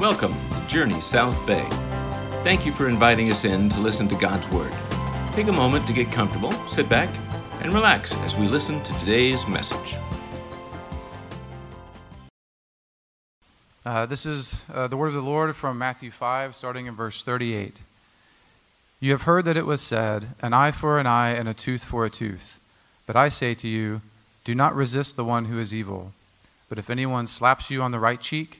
Welcome to Journey South Bay. Thank you for inviting us in to listen to God's Word. Take a moment to get comfortable, sit back, and relax as we listen to today's message. Uh, this is uh, the word of the Lord from Matthew 5, starting in verse 38. You have heard that it was said, An eye for an eye and a tooth for a tooth. But I say to you, Do not resist the one who is evil. But if anyone slaps you on the right cheek,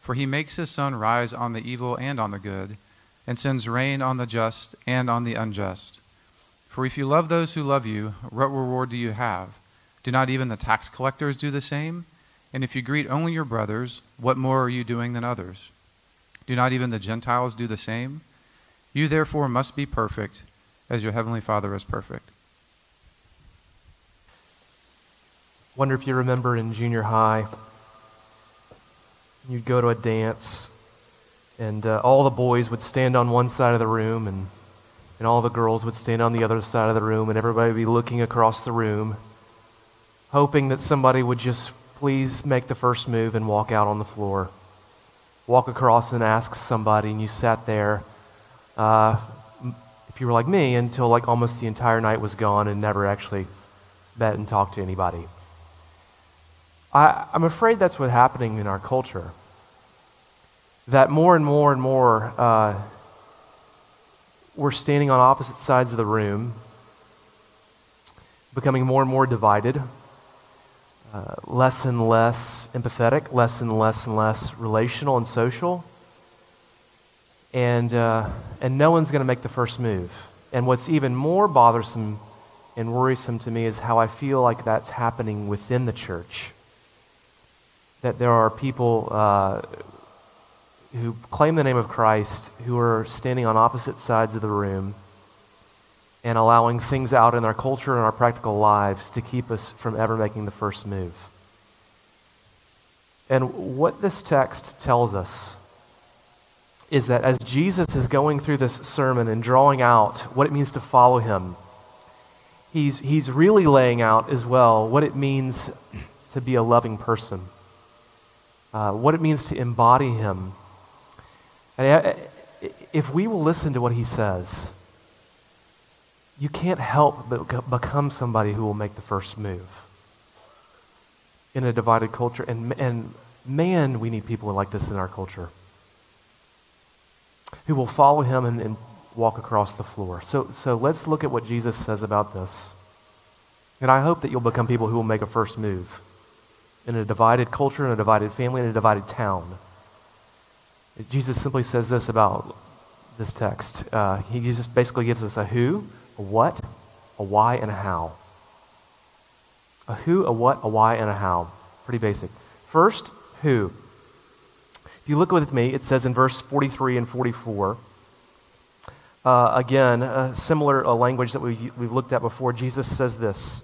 For he makes his sun rise on the evil and on the good, and sends rain on the just and on the unjust. For if you love those who love you, what reward do you have? Do not even the tax collectors do the same? And if you greet only your brothers, what more are you doing than others? Do not even the Gentiles do the same? You therefore must be perfect, as your heavenly Father is perfect. Wonder if you remember in junior high, you'd go to a dance, and uh, all the boys would stand on one side of the room, and, and all the girls would stand on the other side of the room, and everybody would be looking across the room, hoping that somebody would just please make the first move and walk out on the floor. Walk across and ask somebody, and you sat there. Uh, if you were like me, until like almost the entire night was gone and never actually met and talked to anybody. I, am afraid that's what's happening in our culture. That more and more and more uh, we're standing on opposite sides of the room, becoming more and more divided, uh, less and less empathetic, less and less and less relational and social. And, uh, and no one's going to make the first move. And what's even more bothersome and worrisome to me is how I feel like that's happening within the church that there are people uh, who claim the name of Christ who are standing on opposite sides of the room and allowing things out in our culture and our practical lives to keep us from ever making the first move. And what this text tells us is that as Jesus is going through this sermon and drawing out what it means to follow him, he's, he's really laying out as well what it means to be a loving person uh, what it means to embody Him. And if we will listen to what He says, you can't help but become somebody who will make the first move in a divided culture. And, and man, we need people like this in our culture who will follow Him and, and walk across the floor. So, so let's look at what Jesus says about this. And I hope that you'll become people who will make a first move in a divided culture, in a divided family, in a divided town. Jesus simply says this about this text. Uh, he just basically gives us a who, a what, a why, and a how. A who, a what, a why, and a how. Pretty basic. First, who. If you look with me, it says in verse 43 and 44. Uh, again, a similar uh, language that we, we've looked at before. Jesus says this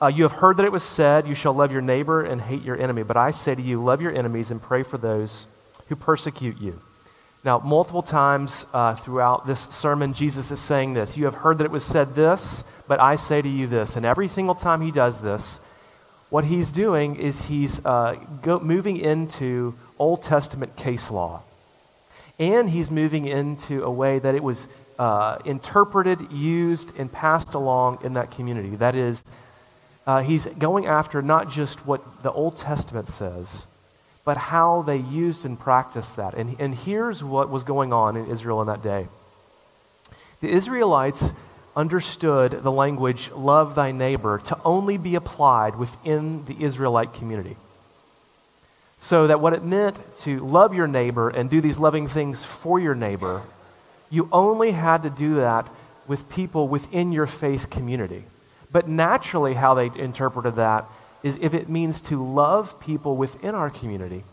uh, you have heard that it was said, You shall love your neighbor and hate your enemy. But I say to you, love your enemies and pray for those who persecute you. Now, multiple times uh, throughout this sermon, Jesus is saying this. You have heard that it was said this, but I say to you this. And every single time he does this, what he's doing is he's uh, go, moving into Old Testament case law. And he's moving into a way that it was uh, interpreted, used, and passed along in that community. That is, uh, he's going after not just what the Old Testament says, but how they used and practiced that. And, and here's what was going on in Israel in that day the Israelites understood the language, love thy neighbor, to only be applied within the Israelite community. So that what it meant to love your neighbor and do these loving things for your neighbor, you only had to do that with people within your faith community. But naturally, how they interpreted that is if it means to love people within our community,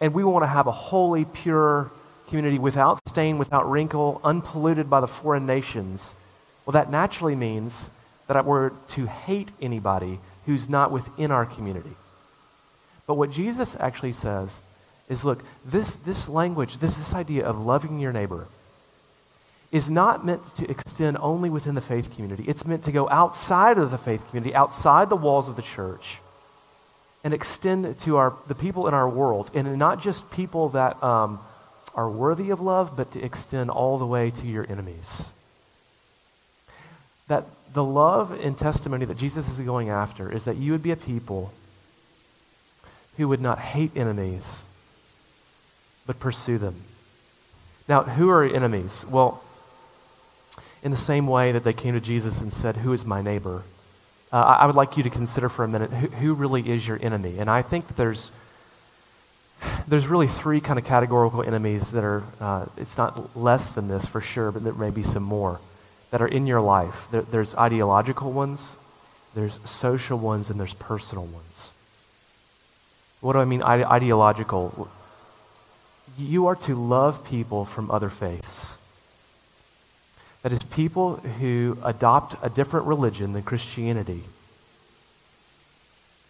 and we want to have a holy, pure community without stain, without wrinkle, unpolluted by the foreign nations, well, that naturally means that we're to hate anybody who's not within our community. But what Jesus actually says is look, this, this language, this, this idea of loving your neighbor, is not meant to extend only within the faith community. It's meant to go outside of the faith community, outside the walls of the church, and extend to our, the people in our world. And not just people that um, are worthy of love, but to extend all the way to your enemies. That the love and testimony that Jesus is going after is that you would be a people who would not hate enemies, but pursue them. Now, who are enemies? Well, in the same way that they came to Jesus and said, Who is my neighbor? Uh, I would like you to consider for a minute who, who really is your enemy. And I think that there's, there's really three kind of categorical enemies that are, uh, it's not less than this for sure, but there may be some more that are in your life. There, there's ideological ones, there's social ones, and there's personal ones. What do I mean, ide- ideological? You are to love people from other faiths. That is, people who adopt a different religion than Christianity.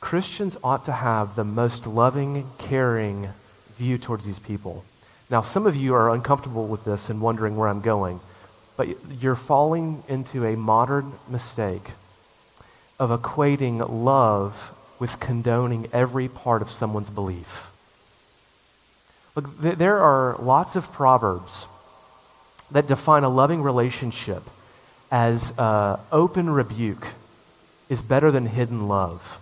Christians ought to have the most loving, caring view towards these people. Now, some of you are uncomfortable with this and wondering where I'm going, but you're falling into a modern mistake of equating love with condoning every part of someone's belief. Look, th- there are lots of proverbs that define a loving relationship as uh, open rebuke is better than hidden love.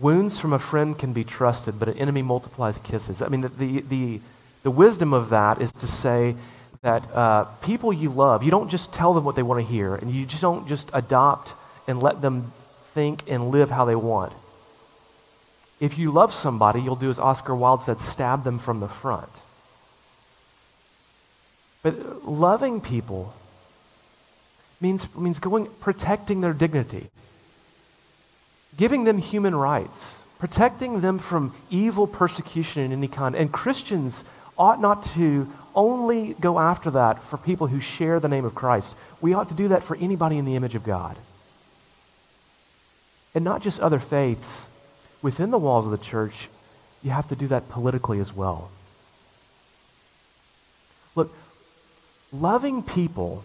Wounds from a friend can be trusted, but an enemy multiplies kisses. I mean, the, the, the, the wisdom of that is to say that uh, people you love, you don't just tell them what they want to hear, and you just don't just adopt and let them think and live how they want. If you love somebody, you'll do as Oscar Wilde said stab them from the front. But loving people means, means going, protecting their dignity, giving them human rights, protecting them from evil persecution in any kind. And Christians ought not to only go after that for people who share the name of Christ. We ought to do that for anybody in the image of God. And not just other faiths. Within the walls of the church, you have to do that politically as well. Loving people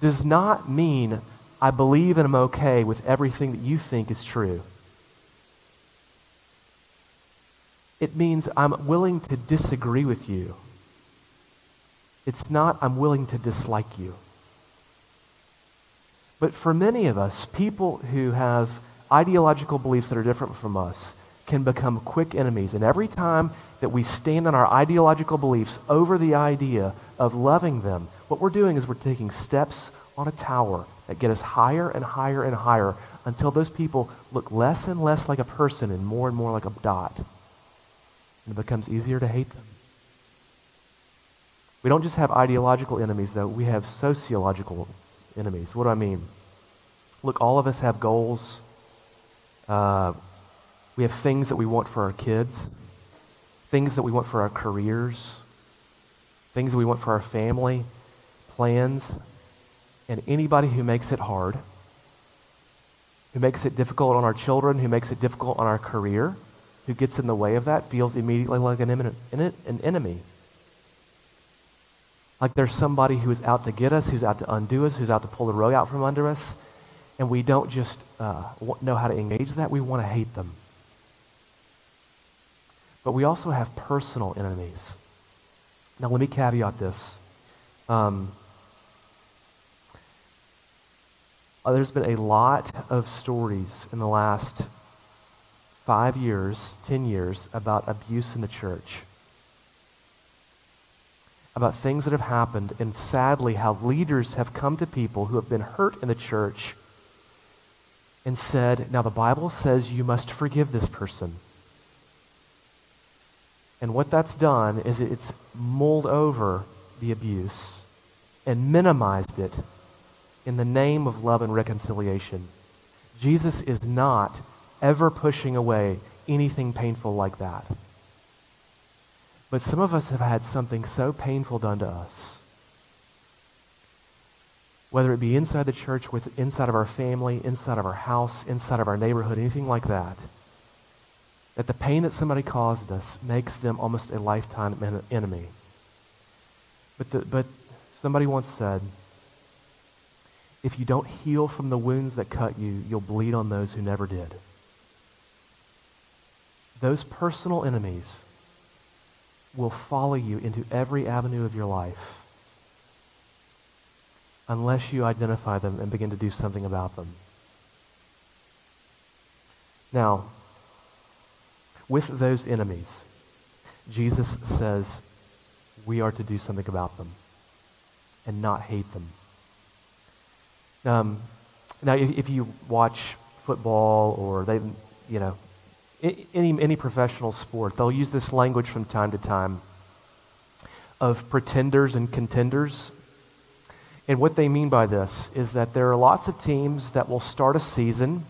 does not mean I believe and I'm okay with everything that you think is true. It means I'm willing to disagree with you. It's not I'm willing to dislike you. But for many of us, people who have ideological beliefs that are different from us can become quick enemies. And every time that we stand on our ideological beliefs over the idea of loving them, what we're doing is we're taking steps on a tower that get us higher and higher and higher until those people look less and less like a person and more and more like a dot. And it becomes easier to hate them. We don't just have ideological enemies, though, we have sociological enemies. What do I mean? Look, all of us have goals. Uh, we have things that we want for our kids, things that we want for our careers, things that we want for our family, plans, and anybody who makes it hard, who makes it difficult on our children, who makes it difficult on our career, who gets in the way of that, feels immediately like an, an enemy. Like there's somebody who is out to get us, who's out to undo us, who's out to pull the rug out from under us, and we don't just uh, know how to engage that, we want to hate them. But we also have personal enemies. Now, let me caveat this. Um, uh, there's been a lot of stories in the last five years, ten years, about abuse in the church. About things that have happened, and sadly, how leaders have come to people who have been hurt in the church and said, Now the Bible says you must forgive this person. And what that's done is it's mulled over the abuse and minimized it in the name of love and reconciliation. Jesus is not ever pushing away anything painful like that. But some of us have had something so painful done to us, whether it be inside the church, with, inside of our family, inside of our house, inside of our neighborhood, anything like that, that the pain that somebody caused us makes them almost a lifetime enemy. But, the, but somebody once said, if you don't heal from the wounds that cut you, you'll bleed on those who never did. Those personal enemies will follow you into every avenue of your life unless you identify them and begin to do something about them. Now, with those enemies, Jesus says we are to do something about them and not hate them. Um, now, if, if you watch football or they, you know, any, any professional sport, they'll use this language from time to time of pretenders and contenders. And what they mean by this is that there are lots of teams that will start a season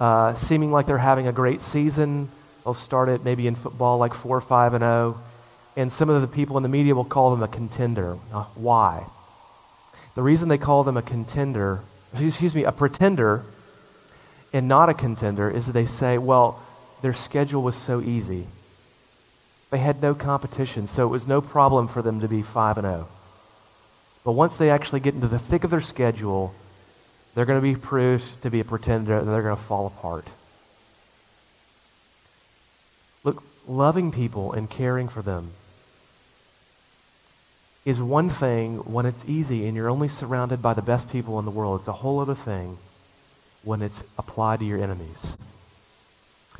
uh, seeming like they're having a great season. They'll start it maybe in football like 4 5 and 0. And some of the people in the media will call them a contender. Uh, why? The reason they call them a contender, excuse me, a pretender and not a contender is that they say, well, their schedule was so easy. They had no competition, so it was no problem for them to be 5 and 0. But once they actually get into the thick of their schedule, they're going to be proved to be a pretender and they're going to fall apart. Look, loving people and caring for them is one thing when it's easy and you're only surrounded by the best people in the world. It's a whole other thing when it's applied to your enemies.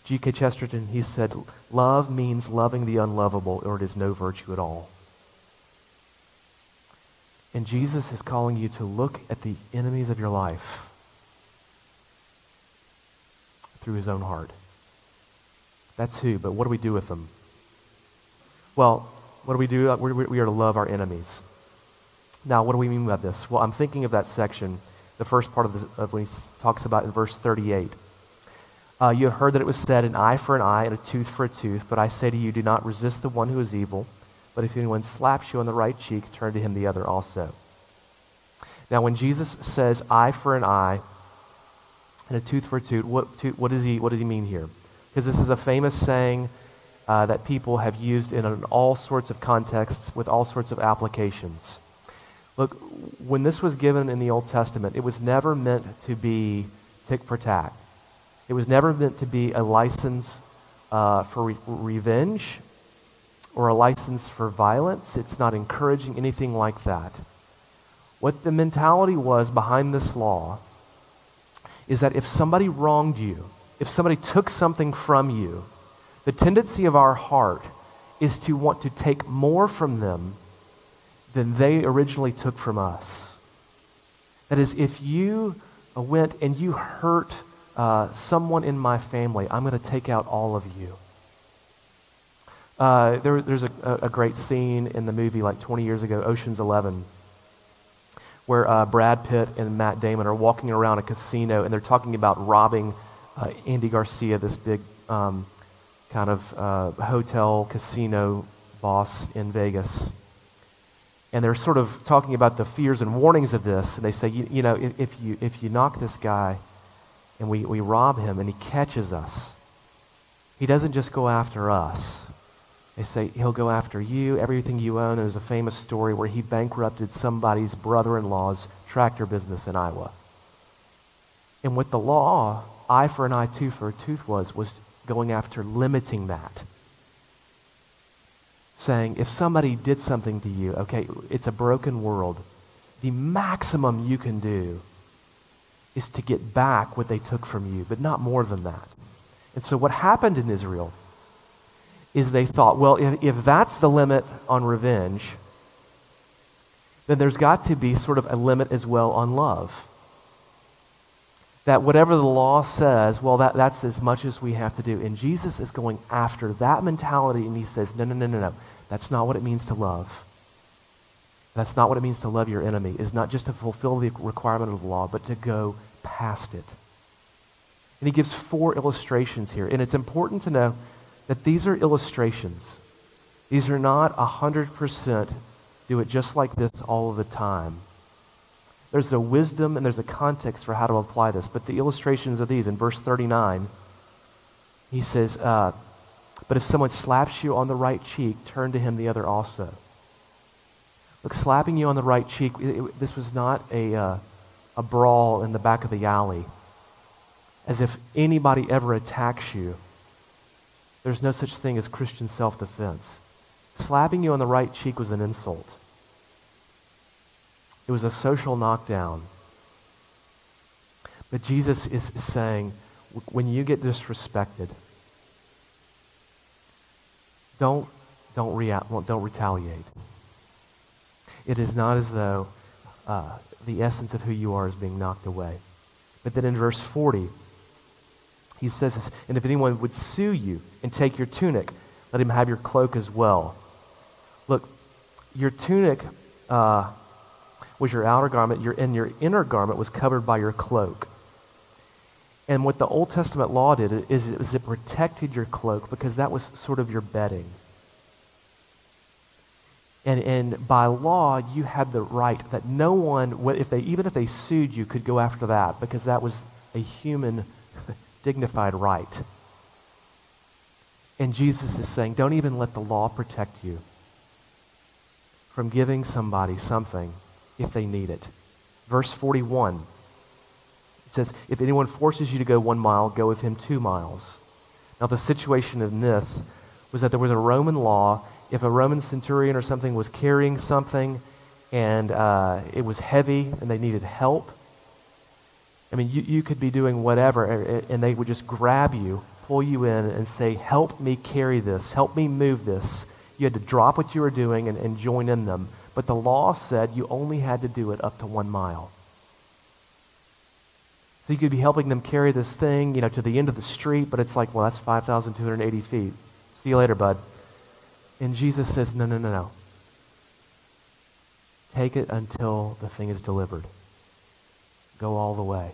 G.K. Chesterton, he said, Love means loving the unlovable, or it is no virtue at all. And Jesus is calling you to look at the enemies of your life through his own heart. That's who, but what do we do with them? Well, what do we do? We are to love our enemies. Now, what do we mean by this? Well, I'm thinking of that section, the first part of, the, of when he talks about in verse 38. Uh, you have heard that it was said, an eye for an eye and a tooth for a tooth. But I say to you, do not resist the one who is evil. But if anyone slaps you on the right cheek, turn to him the other also. Now, when Jesus says eye for an eye and a tooth for a tooth, what, what, does, he, what does he mean here? Because this is a famous saying uh, that people have used in all sorts of contexts with all sorts of applications. Look, when this was given in the Old Testament, it was never meant to be tick for tack. It was never meant to be a license uh, for re- revenge or a license for violence. It's not encouraging anything like that. What the mentality was behind this law is that if somebody wronged you, if somebody took something from you, the tendency of our heart is to want to take more from them than they originally took from us. That is, if you went and you hurt uh, someone in my family, I'm going to take out all of you. Uh, there, there's a, a, great scene in the movie like 20 years ago, Ocean's 11, where uh, Brad Pitt and Matt Damon are walking around a casino and they're talking about robbing uh, Andy Garcia, this big um, kind of uh, hotel casino boss in Vegas. And they're sort of talking about the fears and warnings of this. And they say, you, you know, if, if, you, if you knock this guy, and we, we rob him and he catches us, he doesn't just go after us. They say he'll go after you, everything you own. There's a famous story where he bankrupted somebody's brother in law's tractor business in Iowa. And what the law, eye for an eye, tooth for a tooth, was, was going after limiting that. Saying, if somebody did something to you, okay, it's a broken world. The maximum you can do is to get back what they took from you, but not more than that. And so what happened in Israel is they thought, well, if, if that's the limit on revenge, then there's got to be sort of a limit as well on love. That whatever the law says, well, that, that's as much as we have to do. And Jesus is going after that mentality, and he says, no, no, no, no, no. That's not what it means to love. That's not what it means to love your enemy, is not just to fulfill the requirement of the law, but to go past it. And he gives four illustrations here. And it's important to know that these are illustrations. These are not 100% do it just like this all of the time. There's a wisdom and there's a context for how to apply this. But the illustrations are these. In verse 39, he says, uh, But if someone slaps you on the right cheek, turn to him the other also. Look, slapping you on the right cheek, it, it, this was not a, uh, a brawl in the back of the alley. As if anybody ever attacks you. There's no such thing as Christian self defense. Slapping you on the right cheek was an insult. It was a social knockdown. But Jesus is saying, when you get disrespected, don't, don't, rea- don't retaliate. It is not as though uh, the essence of who you are is being knocked away. But then in verse 40, he says this, and if anyone would sue you and take your tunic, let him have your cloak as well. Look, your tunic uh, was your outer garment, your, and your inner garment was covered by your cloak. And what the Old Testament law did is, is it protected your cloak because that was sort of your bedding. And, and by law, you had the right that no one, if they, even if they sued you, could go after that because that was a human, dignified right. And Jesus is saying, don't even let the law protect you from giving somebody something if they need it. Verse 41 it says, If anyone forces you to go one mile, go with him two miles. Now, the situation in this was that there was a Roman law. If a Roman centurion or something was carrying something and uh, it was heavy and they needed help, I mean, you, you could be doing whatever, and they would just grab you, pull you in, and say, Help me carry this, help me move this. You had to drop what you were doing and, and join in them. But the law said you only had to do it up to one mile. So you could be helping them carry this thing, you know, to the end of the street, but it's like, well, that's 5,280 feet. See you later, bud. And Jesus says, no, no, no, no. Take it until the thing is delivered. Go all the way.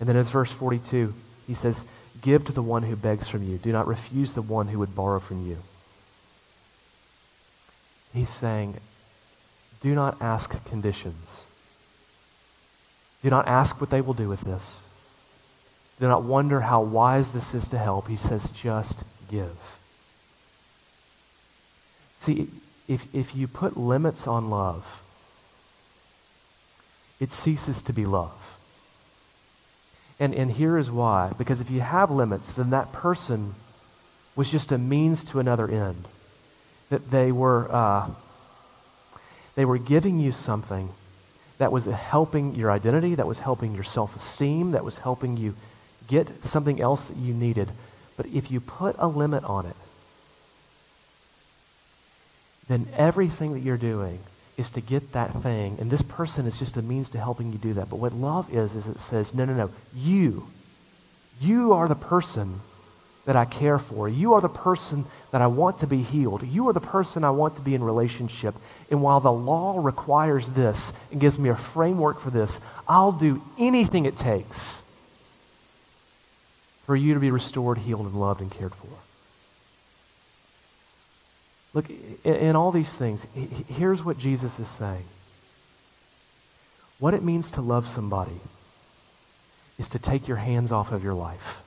And then it's verse 42. He says, Give to the one who begs from you. Do not refuse the one who would borrow from you. He's saying, do not ask conditions. Do not ask what they will do with this. Do not wonder how wise this is to help. He says, just give. See, if, if you put limits on love, it ceases to be love. And, and here is why. Because if you have limits, then that person was just a means to another end that they were, uh, they were giving you something that was helping your identity, that was helping your self esteem, that was helping you get something else that you needed. But if you put a limit on it, then everything that you're doing is to get that thing. And this person is just a means to helping you do that. But what love is, is it says, no, no, no, you, you are the person that I care for. You are the person that I want to be healed. You are the person I want to be in relationship. And while the law requires this and gives me a framework for this, I'll do anything it takes for you to be restored, healed, and loved and cared for. Look, in all these things, here's what Jesus is saying. What it means to love somebody is to take your hands off of your life.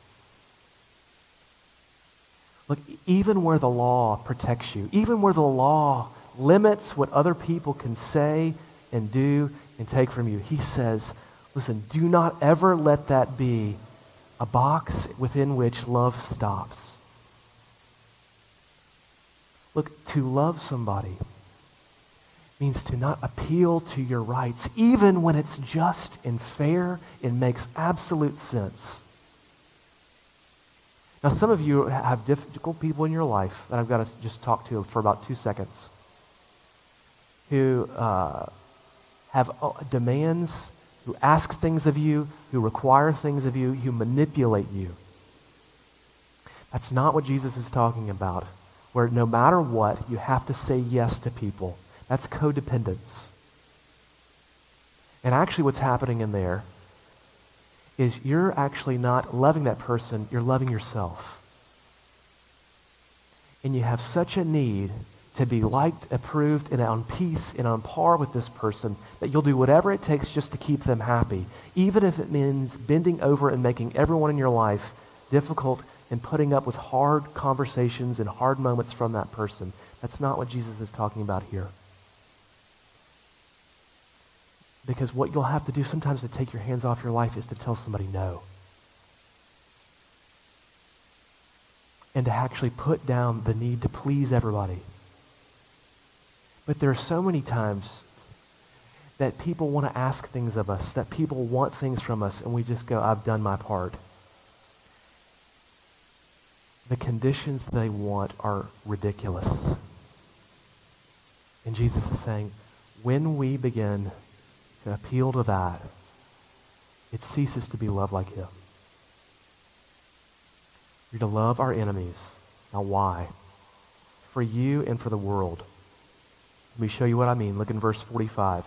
Look, even where the law protects you, even where the law limits what other people can say and do and take from you, he says, listen, do not ever let that be a box within which love stops. Look, to love somebody means to not appeal to your rights, even when it's just and fair and makes absolute sense. Now, some of you have difficult people in your life that I've got to just talk to for about two seconds who uh, have uh, demands, who ask things of you, who require things of you, who manipulate you. That's not what Jesus is talking about, where no matter what, you have to say yes to people. That's codependence. And actually, what's happening in there is you're actually not loving that person, you're loving yourself. and you have such a need to be liked, approved, and on peace and on par with this person that you'll do whatever it takes just to keep them happy, even if it means bending over and making everyone in your life difficult and putting up with hard conversations and hard moments from that person. That's not what Jesus is talking about here. Because what you'll have to do sometimes to take your hands off your life is to tell somebody no. And to actually put down the need to please everybody. But there are so many times that people want to ask things of us, that people want things from us, and we just go, I've done my part. The conditions they want are ridiculous. And Jesus is saying, when we begin to appeal to that, it ceases to be love like Him. We're to love our enemies. Now, why? For you and for the world. Let me show you what I mean. Look in verse 45.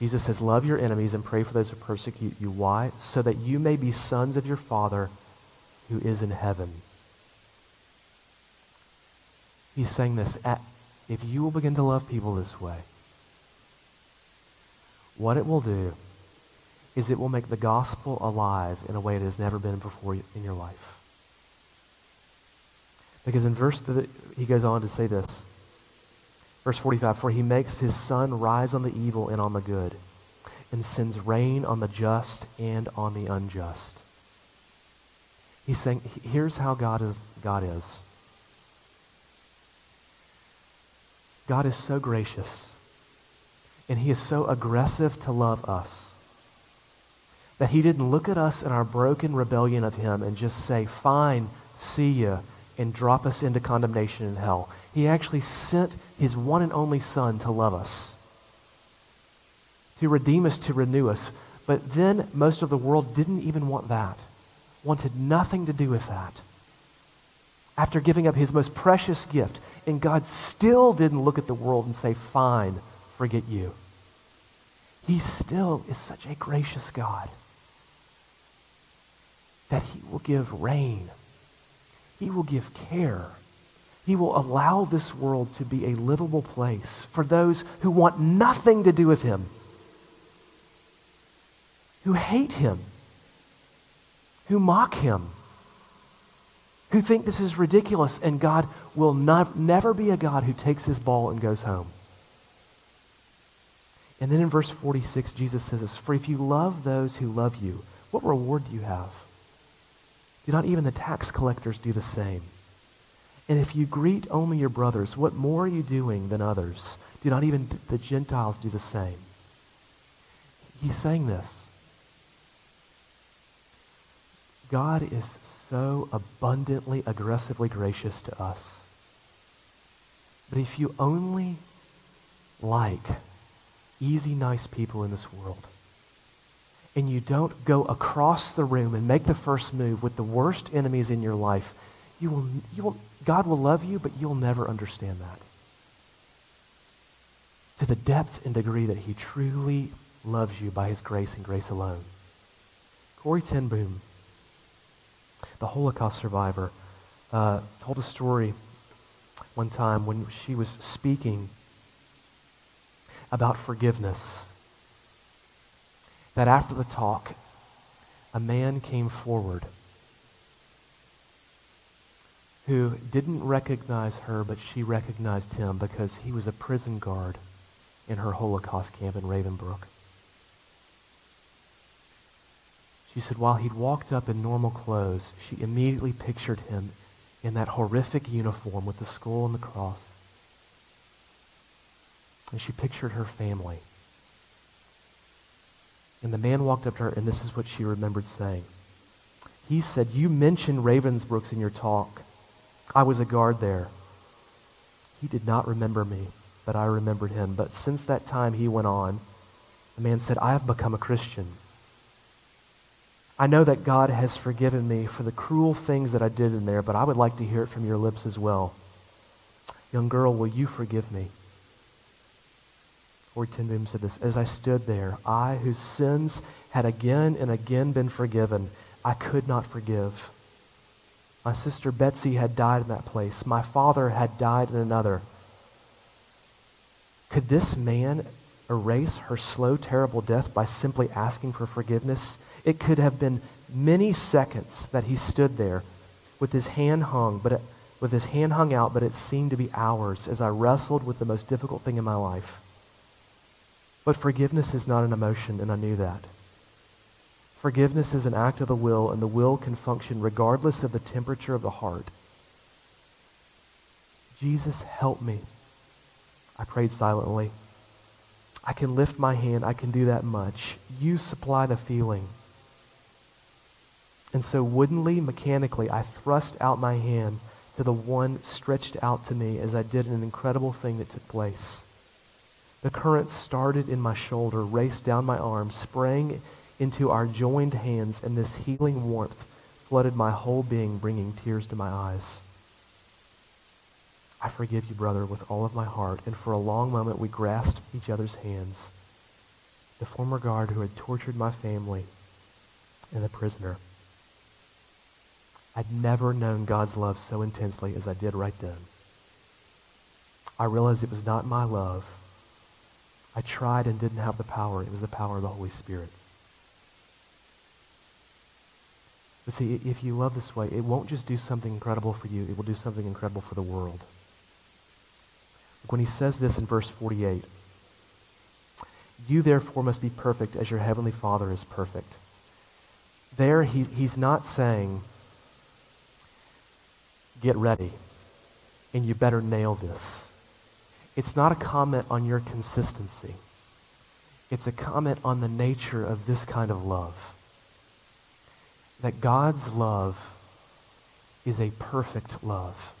Jesus says, Love your enemies and pray for those who persecute you. Why? So that you may be sons of your Father who is in heaven. He's saying this. If you will begin to love people this way, what it will do is it will make the gospel alive in a way it has never been before in your life. Because in verse, th- he goes on to say this. Verse 45 For he makes his sun rise on the evil and on the good, and sends rain on the just and on the unjust. He's saying, here's how God is. God is. God is so gracious and he is so aggressive to love us that he didn't look at us in our broken rebellion of him and just say, Fine, see ya, and drop us into condemnation in hell. He actually sent his one and only Son to love us, to redeem us, to renew us. But then most of the world didn't even want that, wanted nothing to do with that. After giving up his most precious gift, and God still didn't look at the world and say, Fine, forget you. He still is such a gracious God that He will give rain, He will give care. He will allow this world to be a livable place for those who want nothing to do with Him, who hate Him, who mock Him, who think this is ridiculous, and God will never be a God who takes His ball and goes home. And then in verse 46, Jesus says this For if you love those who love you, what reward do you have? Do not even the tax collectors do the same? And if you greet only your brothers, what more are you doing than others? Do not even the Gentiles do the same? He's saying this. God is so abundantly, aggressively gracious to us. But if you only like easy, nice people in this world, and you don't go across the room and make the first move with the worst enemies in your life, you will, you will, God will love you, but you'll never understand that. To the depth and degree that he truly loves you by his grace and grace alone. Corrie ten Boom, the Holocaust survivor, uh, told a story one time when she was speaking about forgiveness. That after the talk, a man came forward who didn't recognize her, but she recognized him because he was a prison guard in her Holocaust camp in Ravensbrück. She said while he'd walked up in normal clothes, she immediately pictured him in that horrific uniform with the skull and the cross. And she pictured her family. And the man walked up to her, and this is what she remembered saying. He said, You mentioned Ravensbrück's in your talk. I was a guard there. He did not remember me, but I remembered him. But since that time, he went on. The man said, I have become a Christian. I know that God has forgiven me for the cruel things that I did in there, but I would like to hear it from your lips as well. Young girl, will you forgive me? Corrie ten Boom said this As I stood there, I, whose sins had again and again been forgiven, I could not forgive. My sister Betsy had died in that place. My father had died in another. Could this man erase her slow, terrible death by simply asking for forgiveness? It could have been many seconds that he stood there with his hand hung, but it, with his hand hung out, but it seemed to be hours as I wrestled with the most difficult thing in my life. But forgiveness is not an emotion, and I knew that. Forgiveness is an act of the will, and the will can function regardless of the temperature of the heart. Jesus, help me. I prayed silently. I can lift my hand. I can do that much. You supply the feeling. And so, woodenly, mechanically, I thrust out my hand to the one stretched out to me as I did an incredible thing that took place. The current started in my shoulder, raced down my arm, sprang into our joined hands, and this healing warmth flooded my whole being, bringing tears to my eyes. I forgive you, brother, with all of my heart. And for a long moment, we grasped each other's hands. The former guard who had tortured my family and the prisoner. I'd never known God's love so intensely as I did right then. I realized it was not my love. I tried and didn't have the power. It was the power of the Holy Spirit. But see, if you love this way, it won't just do something incredible for you, it will do something incredible for the world. When he says this in verse 48, you therefore must be perfect as your heavenly Father is perfect. There, he, he's not saying, get ready, and you better nail this. It's not a comment on your consistency. It's a comment on the nature of this kind of love. That God's love is a perfect love.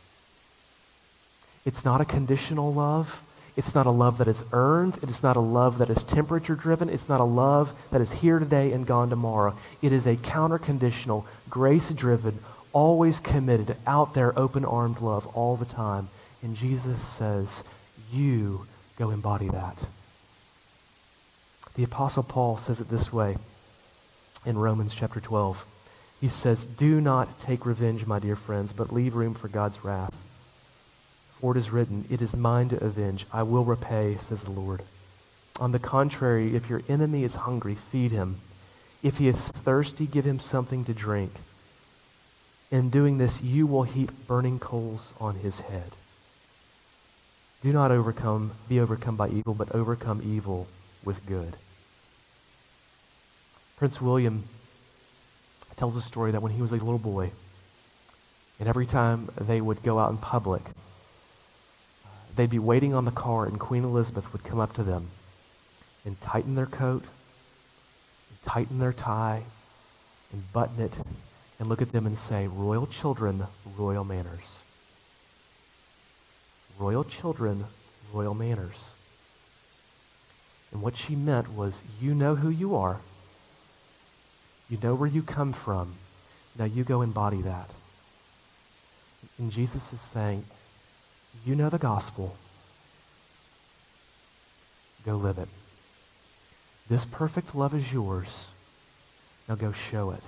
It's not a conditional love. It's not a love that is earned. It is not a love that is temperature driven. It's not a love that is here today and gone tomorrow. It is a counter conditional, grace driven, always committed, out there, open armed love all the time. And Jesus says, You go embody that. The Apostle Paul says it this way in Romans chapter 12. He says, Do not take revenge, my dear friends, but leave room for God's wrath. For it is written, It is mine to avenge. I will repay, says the Lord. On the contrary, if your enemy is hungry, feed him. If he is thirsty, give him something to drink. In doing this, you will heap burning coals on his head. Do not overcome, be overcome by evil, but overcome evil with good. Prince William tells a story that when he was a little boy, and every time they would go out in public, they'd be waiting on the car, and Queen Elizabeth would come up to them and tighten their coat, tighten their tie, and button it, and look at them and say, Royal children, royal manners. Royal children, royal manners. And what she meant was, you know who you are. You know where you come from. Now you go embody that. And Jesus is saying, you know the gospel. Go live it. This perfect love is yours. Now go show it.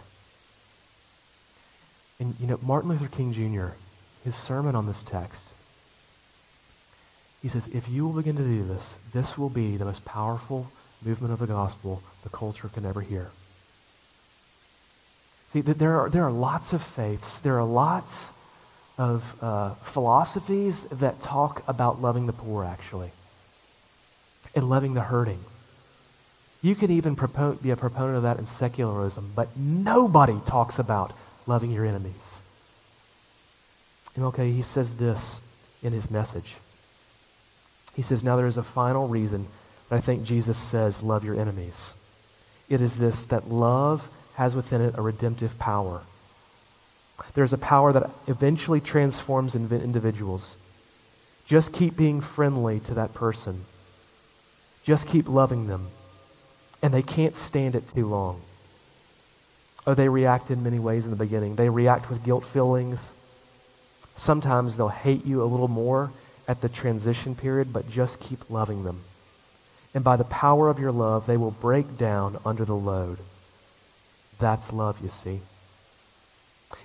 And, you know, Martin Luther King Jr., his sermon on this text, he says, if you will begin to do this, this will be the most powerful movement of the gospel the culture can ever hear. See, there are, there are lots of faiths, there are lots of uh, philosophies that talk about loving the poor, actually, and loving the hurting. You can even propon- be a proponent of that in secularism, but nobody talks about loving your enemies. Okay, he says this in his message. He says, Now there is a final reason that I think Jesus says, Love your enemies. It is this that love has within it a redemptive power. There's a power that eventually transforms individuals. Just keep being friendly to that person. Just keep loving them. And they can't stand it too long. Oh, they react in many ways in the beginning. They react with guilt feelings. Sometimes they'll hate you a little more at the transition period, but just keep loving them. And by the power of your love, they will break down under the load. That's love, you see.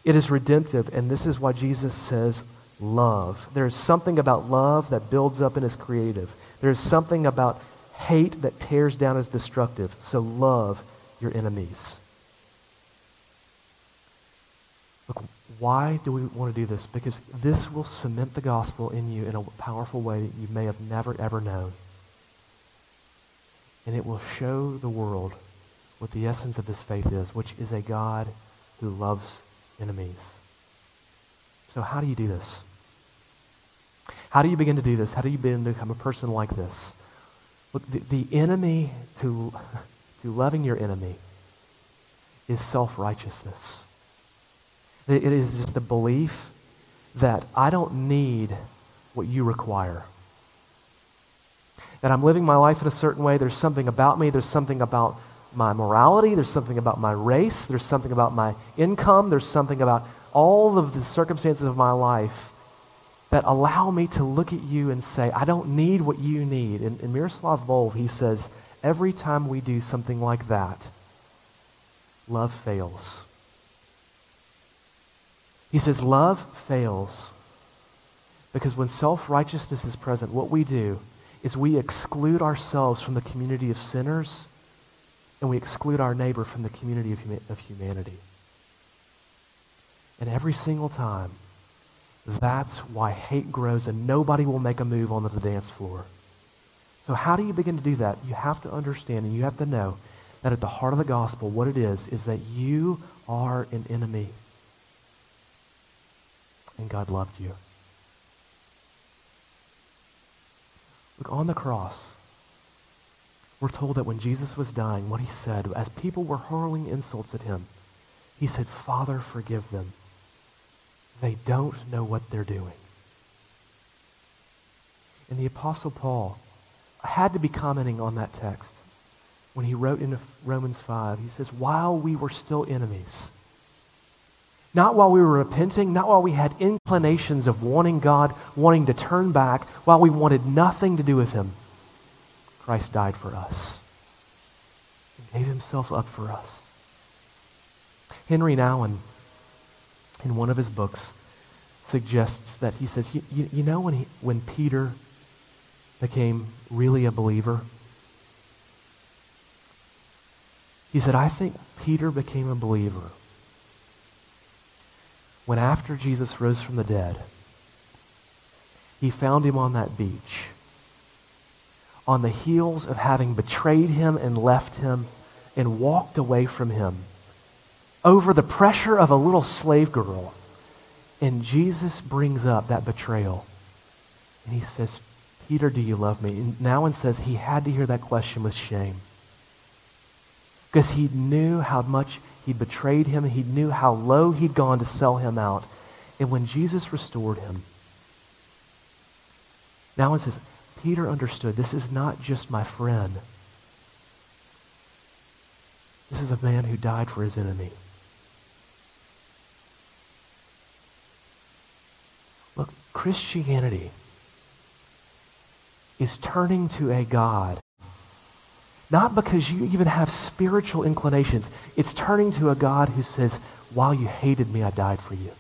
It is redemptive, and this is why Jesus says love. There is something about love that builds up and is creative. There is something about hate that tears down as destructive. So love your enemies. Look, why do we want to do this? Because this will cement the gospel in you in a powerful way that you may have never, ever known. And it will show the world what the essence of this faith is, which is a God who loves enemies. So, how do you do this? How do you begin to do this? How do you begin to become a person like this? Look, the, the enemy to, to loving your enemy is self righteousness. It, is just the belief that I don't need what you require. That I'm living my life in a certain way. There's something about me. There's something about my morality. There's something about my race. There's something about my income. There's something about all of the circumstances of my life that allow me to look at you and say, I don't need what you need. In, in Miroslav Volf, he says, every time we do something like that, love fails. He says, love fails because when self righteousness is present, what we do is we exclude ourselves from the community of sinners and we exclude our neighbor from the community of, of humanity. And every single time, that's why hate grows and nobody will make a move onto the dance floor. So, how do you begin to do that? You have to understand and you have to know that at the heart of the gospel, what it is, is that you are an enemy. And God loved you. Look, on the cross, we're told that when Jesus was dying, what he said, as people were hurling insults at him, he said, Father, forgive them. They don't know what they're doing. And the Apostle Paul had to be commenting on that text when he wrote in Romans 5. He says, While we were still enemies, not while we were repenting, not while we had inclinations of wanting God, wanting to turn back, while we wanted nothing to do with Him, Christ died for us and gave Himself up for us. Henri Nouwen in one of his books, suggests that he says, you, you, you know, when, he, when Peter became really a believer, he said, I think Peter became a believer when after Jesus rose from the dead, he found him on that beach, on the heels of having betrayed him and left him and walked away from him over the pressure of a little slave girl. And Jesus brings up that betrayal. And he says, Peter, do you love me? And Nouwen says he had to hear that question with shame. Because he knew how much he'd betrayed him. He knew how low he'd gone to sell him out. And when Jesus restored him, Nouwen says, Peter understood this is not just my friend. This is a man who died for his enemy. Look, Christianity is turning to a God. Not because you even have spiritual inclinations. It's turning to a God who says, while you hated me, I died for you.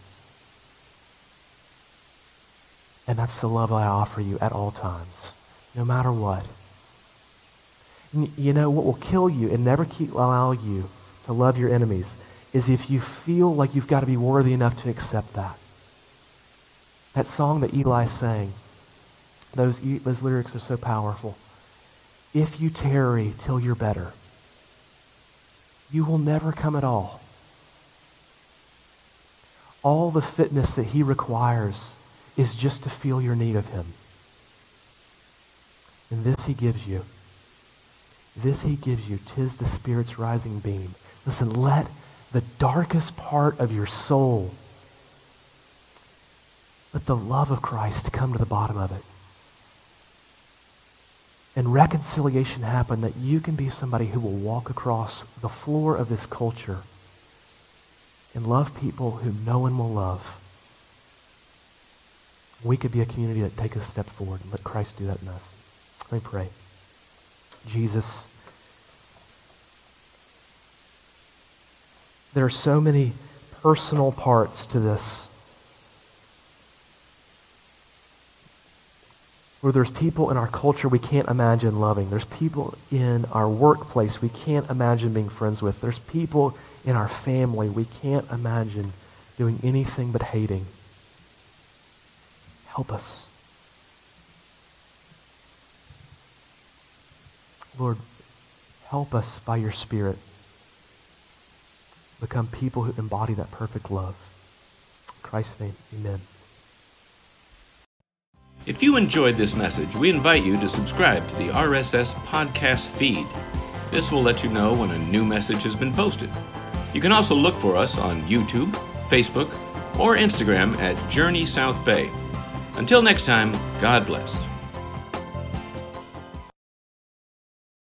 And that's the love I offer you at all times, no matter what. And you know, what will kill you and never keep, allow you to love your enemies is if you feel like you've got to be worthy enough to accept that. That song that Eli sang, those, those lyrics are so powerful. If you tarry till you're better, you will never come at all. All the fitness that he requires is just to feel your need of him. And this he gives you. This he gives you. Tis the Spirit's rising beam. Listen, let the darkest part of your soul let the love of Christ come to the bottom of it. And reconciliation happen that you can be somebody who will walk across the floor of this culture and love people whom no one will love. We could be a community that take a step forward and let Christ do that in us. Let me pray. Jesus, there are so many personal parts to this. Where there's people in our culture we can't imagine loving. There's people in our workplace we can't imagine being friends with. There's people in our family we can't imagine doing anything but hating. Help us. Lord, help us by your Spirit become people who embody that perfect love. In Christ's name, amen. If you enjoyed this message, we invite you to subscribe to the RSS podcast feed. This will let you know when a new message has been posted. You can also look for us on YouTube, Facebook, or Instagram at Journey South Bay. Until next time, God bless.